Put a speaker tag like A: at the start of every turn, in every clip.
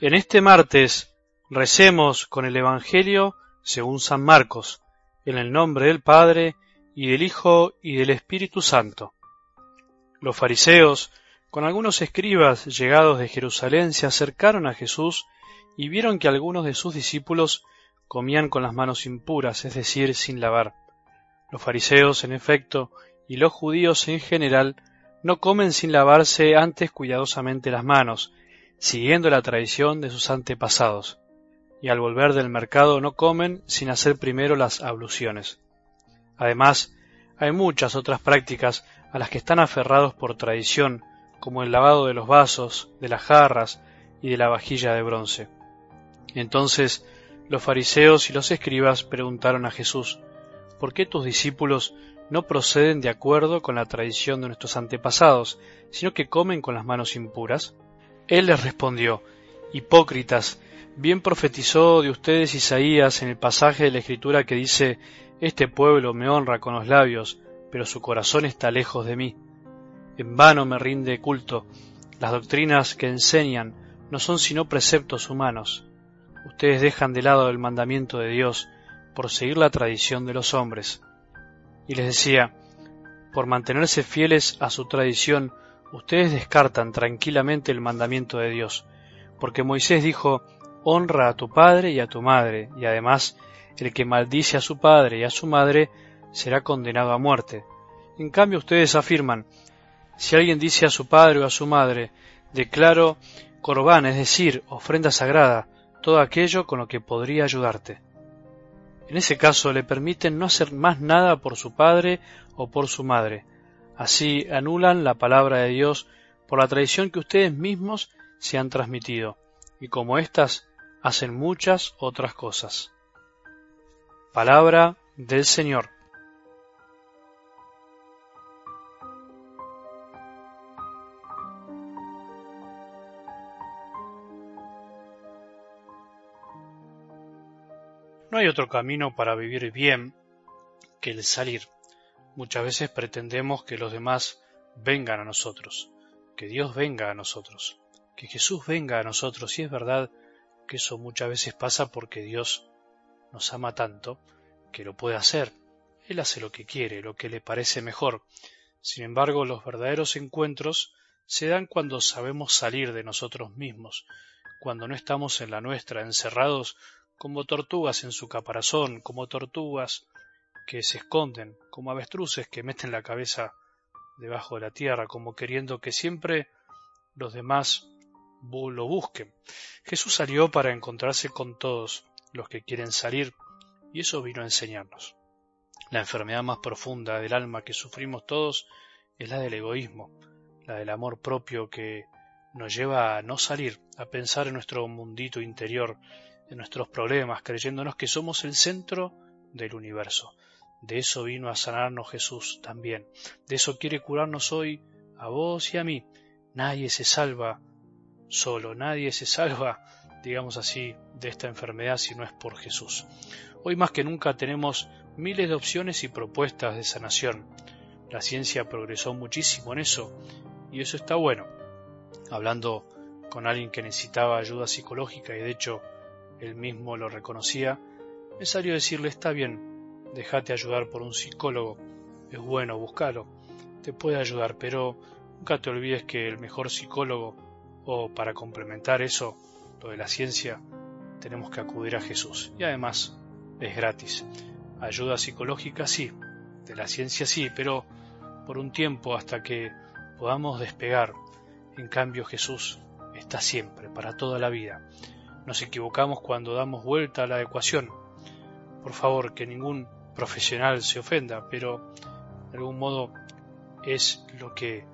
A: En este martes recemos con el Evangelio según San Marcos, en el nombre del Padre, y del Hijo, y del Espíritu Santo. Los fariseos, con algunos escribas llegados de Jerusalén, se acercaron a Jesús y vieron que algunos de sus discípulos comían con las manos impuras, es decir, sin lavar. Los fariseos, en efecto, y los judíos en general, no comen sin lavarse antes cuidadosamente las manos, siguiendo la tradición de sus antepasados, y al volver del mercado no comen sin hacer primero las abluciones. Además, hay muchas otras prácticas a las que están aferrados por tradición, como el lavado de los vasos, de las jarras y de la vajilla de bronce. Entonces los fariseos y los escribas preguntaron a Jesús, ¿por qué tus discípulos no proceden de acuerdo con la tradición de nuestros antepasados, sino que comen con las manos impuras? Él les respondió, Hipócritas, bien profetizó de ustedes Isaías en el pasaje de la Escritura que dice, Este pueblo me honra con los labios, pero su corazón está lejos de mí. En vano me rinde culto, las doctrinas que enseñan no son sino preceptos humanos. Ustedes dejan de lado el mandamiento de Dios por seguir la tradición de los hombres. Y les decía, por mantenerse fieles a su tradición, ustedes descartan tranquilamente el mandamiento de Dios, porque Moisés dijo, honra a tu padre y a tu madre, y además el que maldice a su padre y a su madre será condenado a muerte. En cambio ustedes afirman, si alguien dice a su padre o a su madre, declaro corbán, es decir, ofrenda sagrada, todo aquello con lo que podría ayudarte. En ese caso le permiten no hacer más nada por su padre o por su madre, Así anulan la palabra de Dios por la tradición que ustedes mismos se han transmitido, y como éstas hacen muchas otras cosas. Palabra del Señor. No hay otro camino para vivir bien que el salir Muchas veces pretendemos que los demás vengan a nosotros, que Dios venga a nosotros, que Jesús venga a nosotros, y es verdad que eso muchas veces pasa porque Dios nos ama tanto que lo puede hacer. Él hace lo que quiere, lo que le parece mejor. Sin embargo, los verdaderos encuentros se dan cuando sabemos salir de nosotros mismos, cuando no estamos en la nuestra, encerrados como tortugas en su caparazón, como tortugas que se esconden, como avestruces que meten la cabeza debajo de la tierra, como queriendo que siempre los demás lo busquen. Jesús salió para encontrarse con todos los que quieren salir, y eso vino a enseñarnos. La enfermedad más profunda del alma que sufrimos todos es la del egoísmo, la del amor propio que nos lleva a no salir, a pensar en nuestro mundito interior, en nuestros problemas, creyéndonos que somos el centro del universo. De eso vino a sanarnos Jesús también. De eso quiere curarnos hoy a vos y a mí. Nadie se salva solo, nadie se salva, digamos así, de esta enfermedad si no es por Jesús. Hoy más que nunca tenemos miles de opciones y propuestas de sanación. La ciencia progresó muchísimo en eso y eso está bueno. Hablando con alguien que necesitaba ayuda psicológica y de hecho él mismo lo reconocía, me salió decirle está bien, Déjate ayudar por un psicólogo. Es bueno, buscarlo. Te puede ayudar, pero nunca te olvides que el mejor psicólogo, o para complementar eso, lo de la ciencia, tenemos que acudir a Jesús. Y además, es gratis. Ayuda psicológica sí, de la ciencia sí, pero por un tiempo hasta que podamos despegar. En cambio, Jesús está siempre, para toda la vida. Nos equivocamos cuando damos vuelta a la ecuación. Por favor, que ningún profesional se ofenda, pero de algún modo es lo que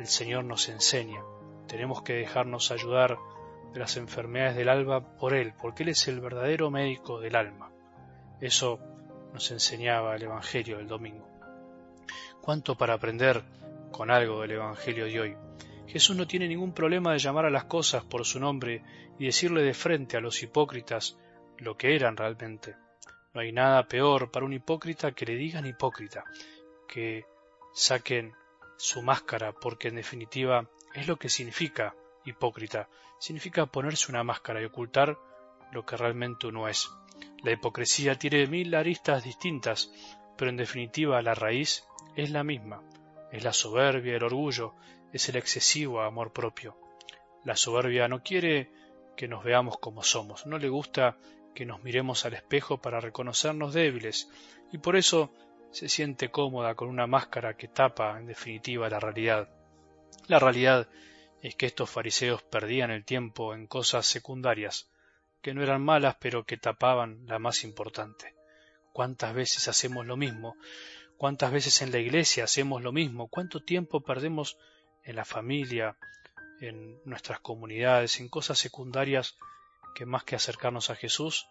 A: el Señor nos enseña. Tenemos que dejarnos ayudar de las enfermedades del alma por Él, porque Él es el verdadero médico del alma. Eso nos enseñaba el Evangelio del domingo. ¿Cuánto para aprender con algo del Evangelio de hoy? Jesús no tiene ningún problema de llamar a las cosas por su nombre y decirle de frente a los hipócritas lo que eran realmente. No hay nada peor para un hipócrita que le digan hipócrita, que saquen su máscara, porque en definitiva es lo que significa hipócrita, significa ponerse una máscara y ocultar lo que realmente uno es. La hipocresía tiene mil aristas distintas, pero en definitiva la raíz es la misma. Es la soberbia, el orgullo, es el excesivo amor propio. La soberbia no quiere que nos veamos como somos, no le gusta que nos miremos al espejo para reconocernos débiles, y por eso se siente cómoda con una máscara que tapa, en definitiva, la realidad. La realidad es que estos fariseos perdían el tiempo en cosas secundarias, que no eran malas pero que tapaban la más importante. ¿Cuántas veces hacemos lo mismo? ¿Cuántas veces en la iglesia hacemos lo mismo? ¿Cuánto tiempo perdemos en la familia, en nuestras comunidades, en cosas secundarias que más que acercarnos a Jesús,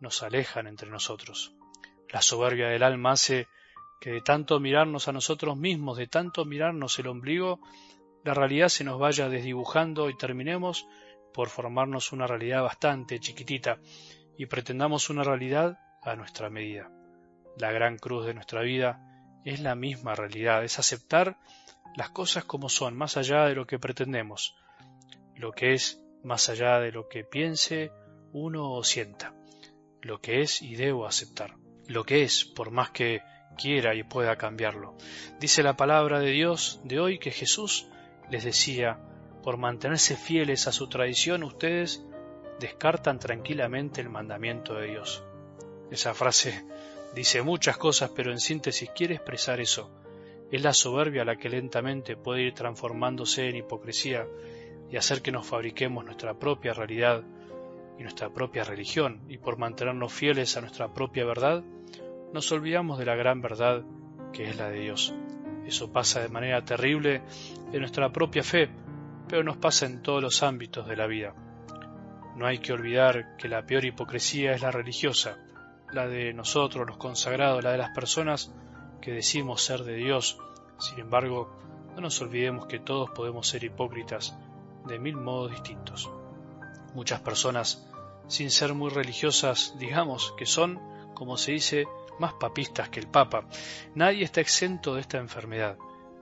A: nos alejan entre nosotros? La soberbia del alma hace que de tanto mirarnos a nosotros mismos, de tanto mirarnos el ombligo, la realidad se nos vaya desdibujando y terminemos por formarnos una realidad bastante chiquitita y pretendamos una realidad a nuestra medida. La gran cruz de nuestra vida es la misma realidad, es aceptar las cosas como son, más allá de lo que pretendemos, lo que es más allá de lo que piense uno o sienta, lo que es y debo aceptar, lo que es, por más que quiera y pueda cambiarlo. Dice la palabra de Dios de hoy que Jesús les decía, por mantenerse fieles a su tradición, ustedes descartan tranquilamente el mandamiento de Dios. Esa frase dice muchas cosas, pero en síntesis quiere expresar eso. Es la soberbia la que lentamente puede ir transformándose en hipocresía y hacer que nos fabriquemos nuestra propia realidad y nuestra propia religión, y por mantenernos fieles a nuestra propia verdad, nos olvidamos de la gran verdad que es la de Dios. Eso pasa de manera terrible en nuestra propia fe, pero nos pasa en todos los ámbitos de la vida. No hay que olvidar que la peor hipocresía es la religiosa, la de nosotros, los consagrados, la de las personas que decimos ser de Dios. Sin embargo, no nos olvidemos que todos podemos ser hipócritas de mil modos distintos. Muchas personas, sin ser muy religiosas, digamos que son, como se dice, más papistas que el Papa. Nadie está exento de esta enfermedad.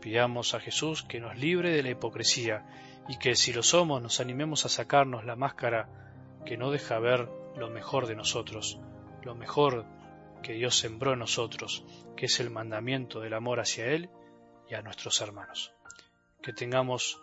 A: Pidamos a Jesús que nos libre de la hipocresía y que si lo somos nos animemos a sacarnos la máscara que no deja ver lo mejor de nosotros, lo mejor que Dios sembró en nosotros, que es el mandamiento del amor hacia Él y a nuestros hermanos. Que tengamos